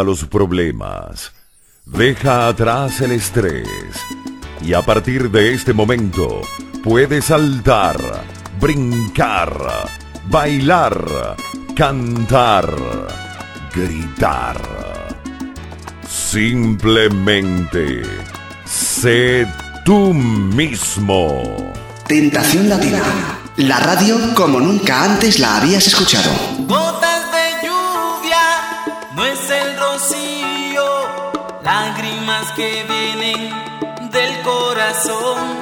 los problemas, deja atrás el estrés y a partir de este momento puedes saltar, brincar, bailar, cantar, gritar. Simplemente sé tú mismo. Tentación Latina, la radio como nunca antes la habías escuchado. De lluvia que vienen del corazón.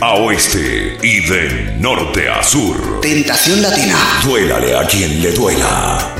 a oeste y de norte a sur. Tentación Latina. Duélale a quien le duela.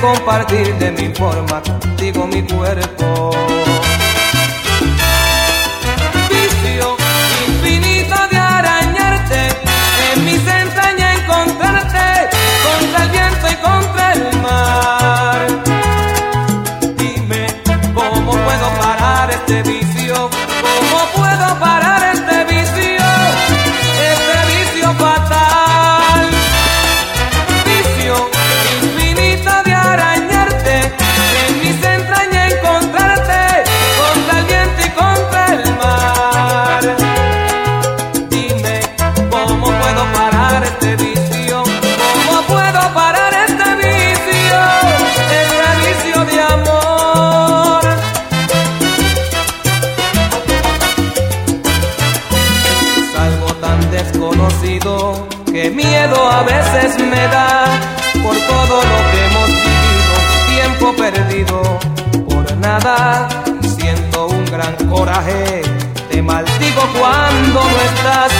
compartir de mi forma contigo mi cuerpo. a veces me da por todo lo que hemos vivido, tiempo perdido por nada. Siento un gran coraje, te maldigo cuando no estás.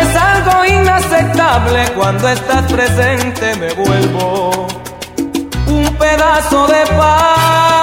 Es algo inaceptable cuando estás presente, me vuelvo un pedazo de paz.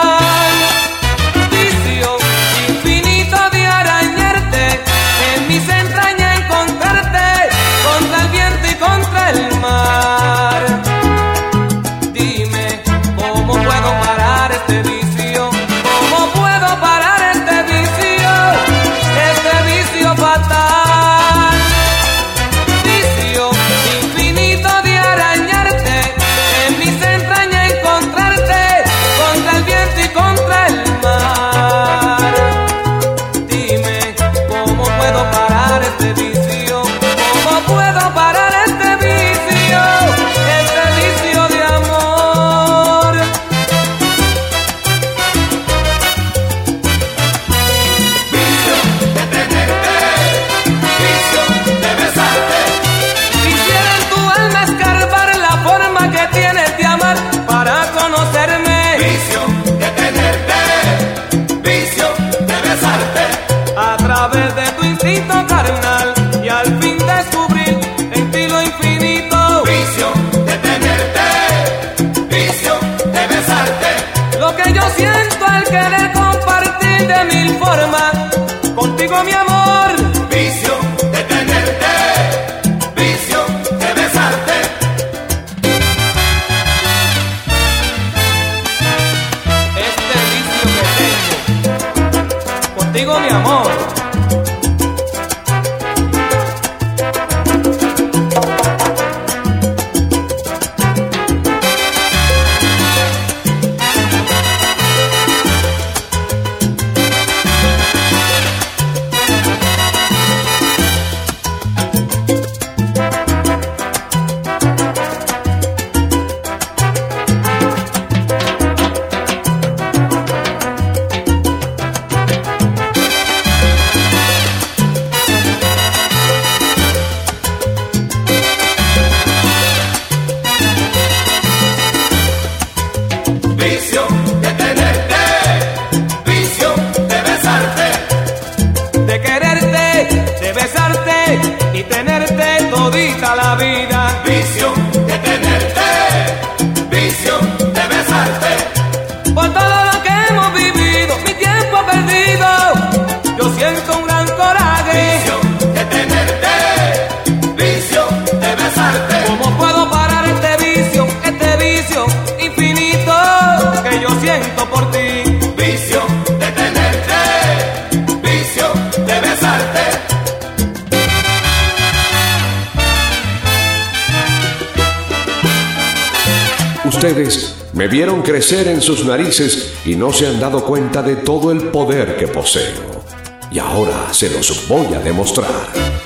vieron crecer en sus narices y no se han dado cuenta de todo el poder que poseo. Y ahora se los voy a demostrar.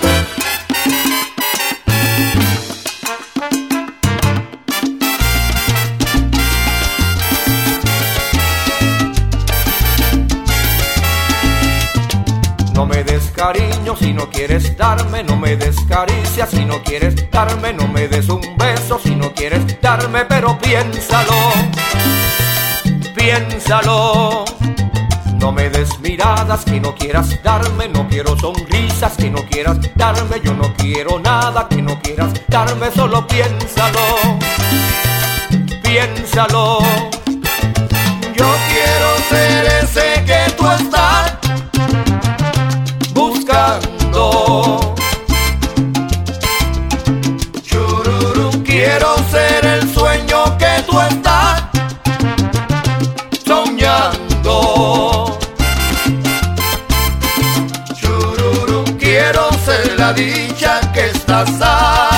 Si no quieres darme, no me des caricias. Si no quieres darme, no me des un beso. Si no quieres darme, pero piénsalo. Piénsalo. No me des miradas que no quieras darme, no quiero sonrisas que no quieras darme, yo no quiero nada que no quieras darme, solo piénsalo, piénsalo. Yo quiero ser ese que tú estás. dançar.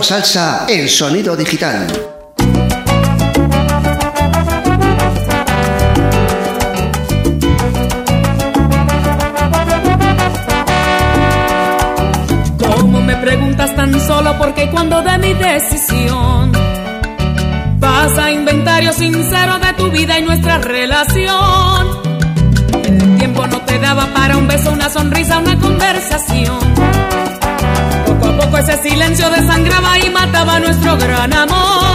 mejor salsa en sonido digital. ¿Cómo me preguntas tan solo porque cuando de mi decisión vas a inventario sincero de tu vida y nuestra relación? El tiempo no te daba para un beso, una sonrisa, una conversación ese silencio desangraba y mataba nuestro gran amor.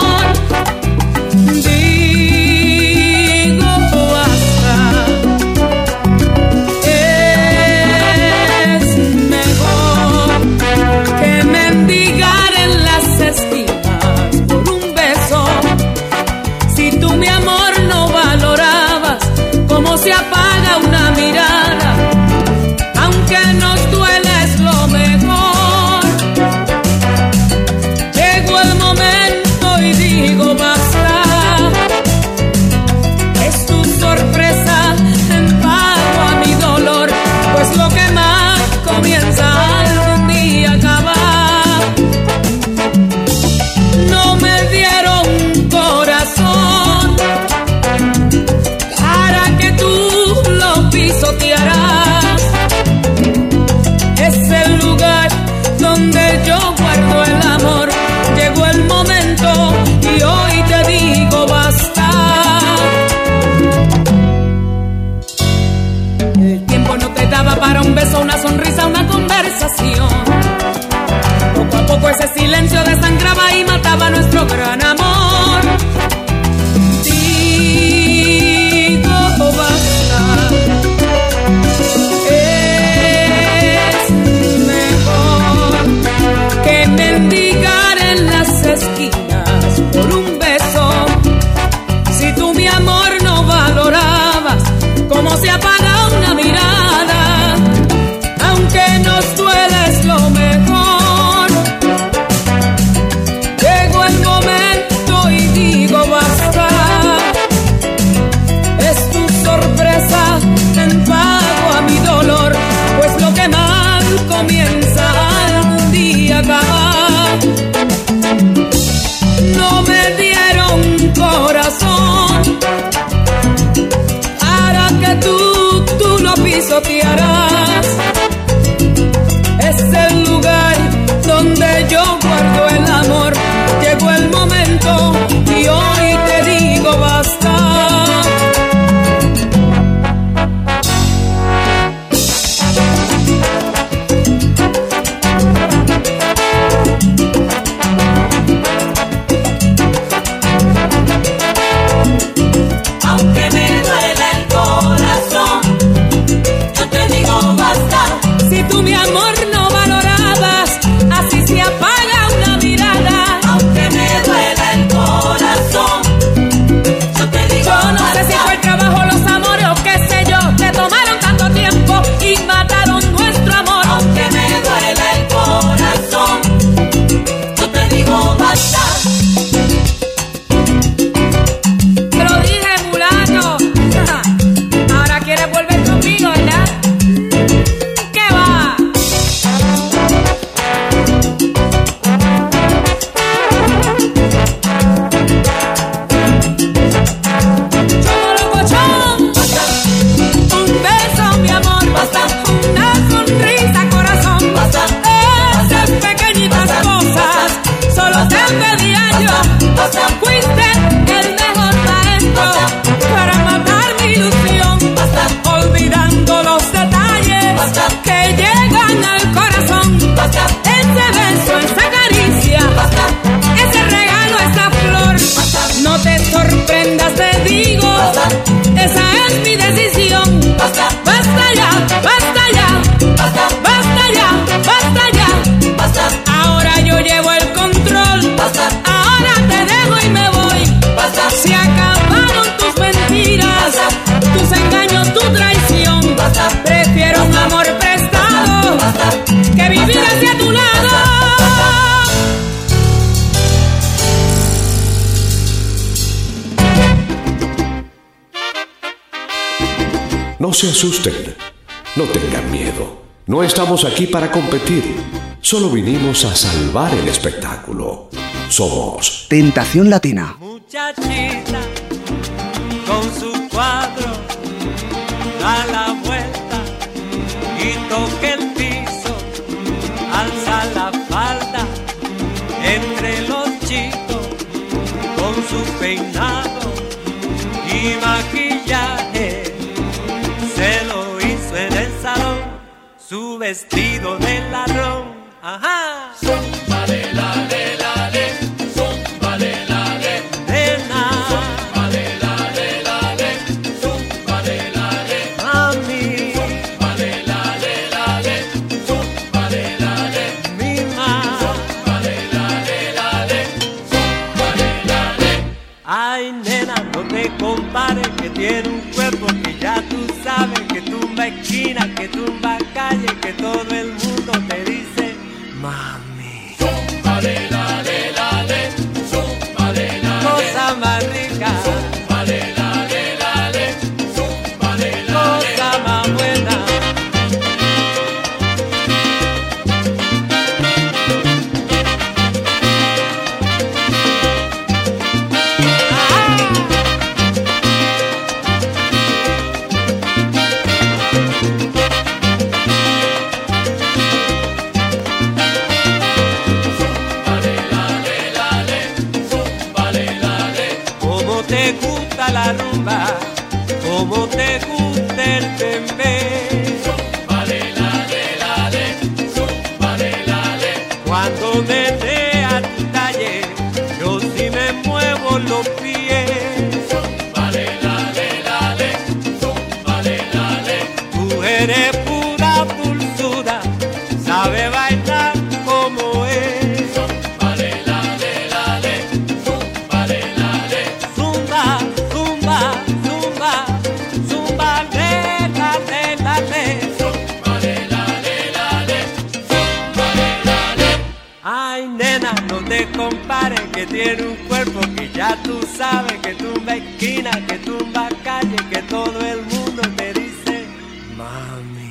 cómo se apaga. se asusten, no tengan miedo. No estamos aquí para competir, solo vinimos a salvar el espectáculo. Somos Tentación Latina. Muchachita, con su cuadro, a la vuelta y toque el vestido de ladrón. Ajá. porque ya tú sabes que tumba esquina, que tumba calle, que todo el mundo te dice, mami.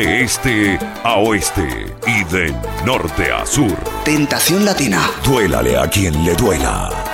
de este a oeste y de norte a sur. Tentación Latina. Duélale a quien le duela.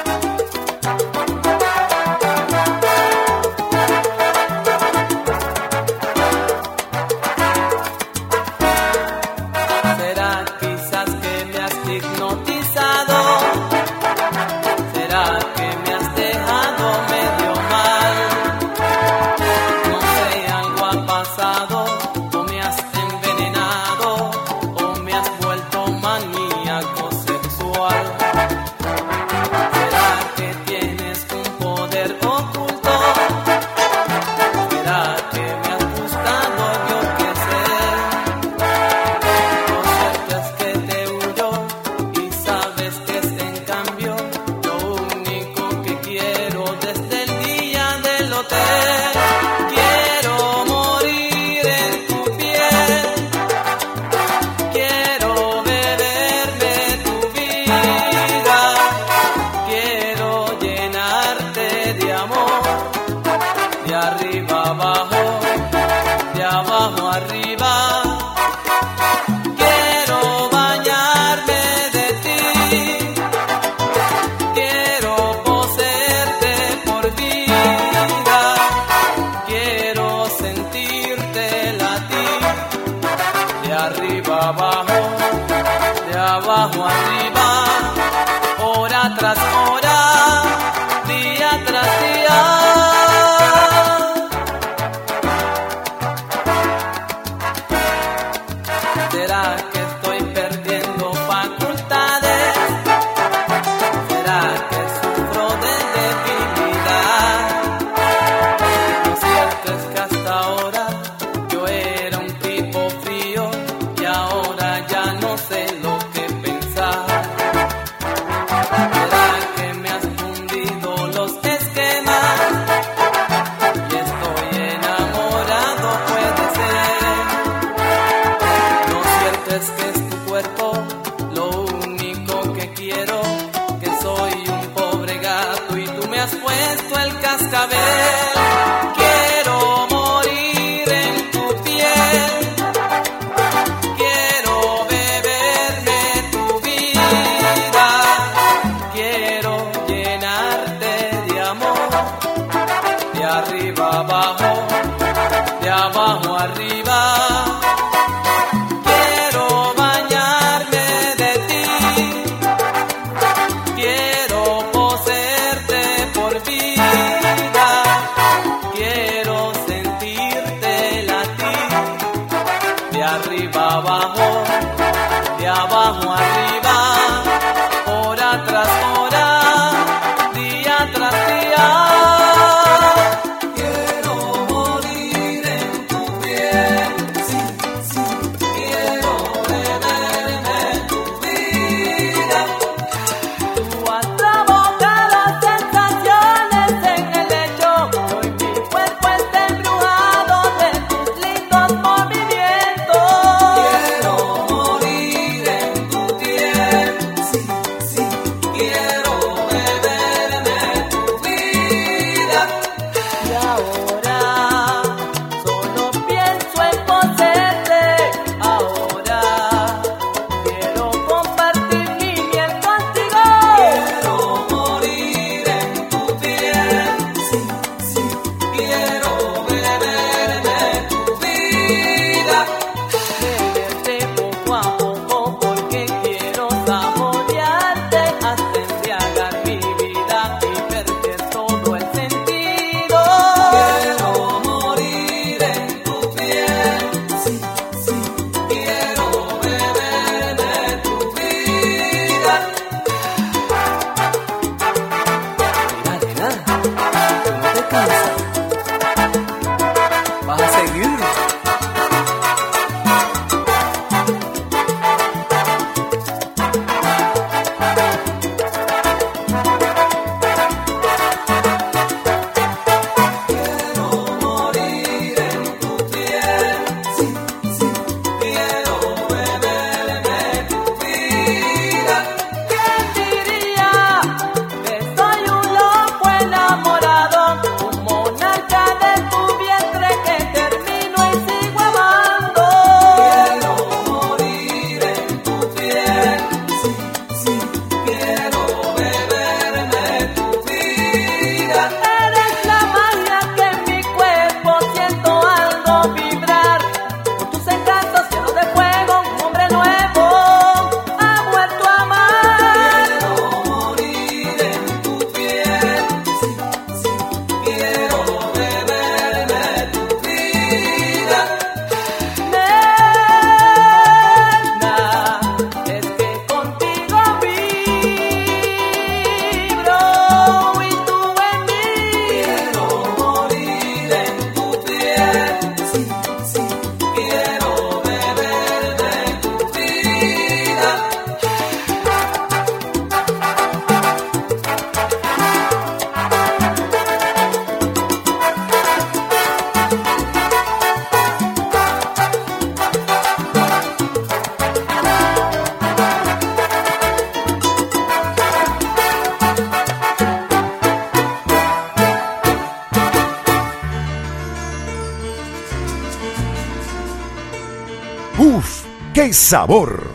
Sabor!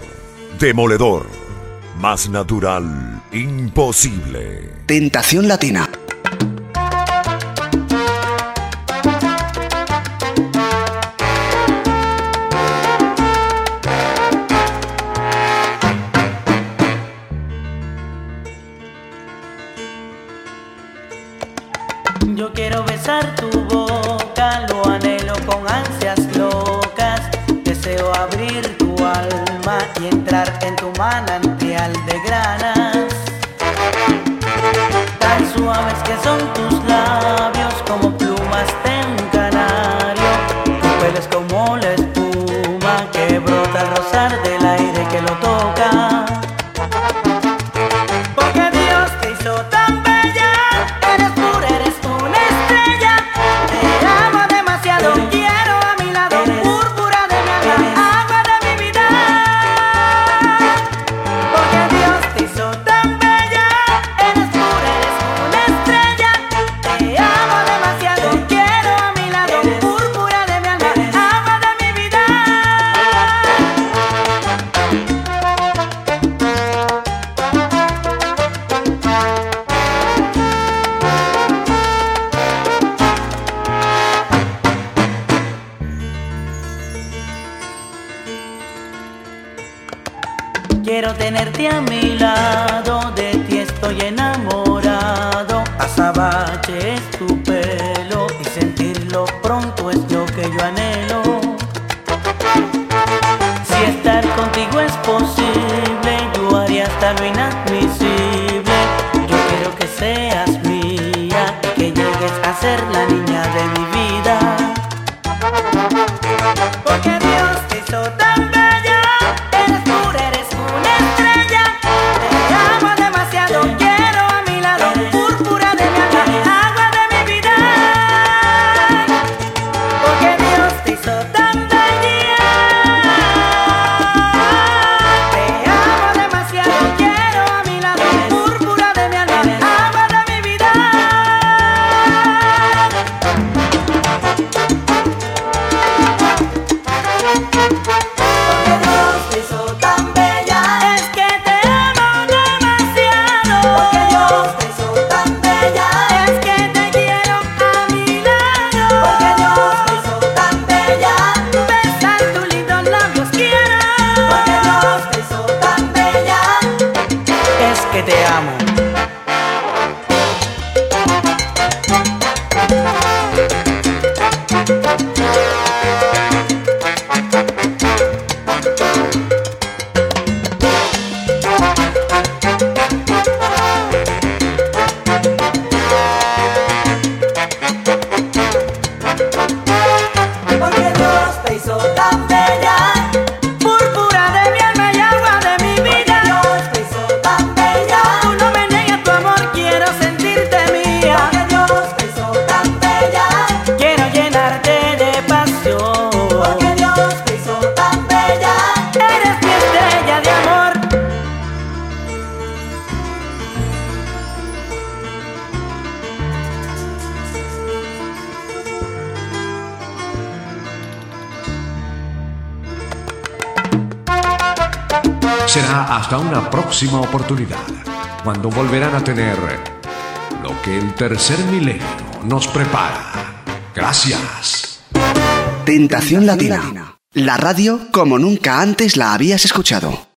Demoledor. Más natural, imposible. Tentación Latina. son tus labios. Quiero tenerte a mi lado, de ti estoy enamorado. te amo. oportunidad, cuando volverán a tener lo que el tercer milenio nos prepara. Gracias. Tentación Latina. La radio como nunca antes la habías escuchado.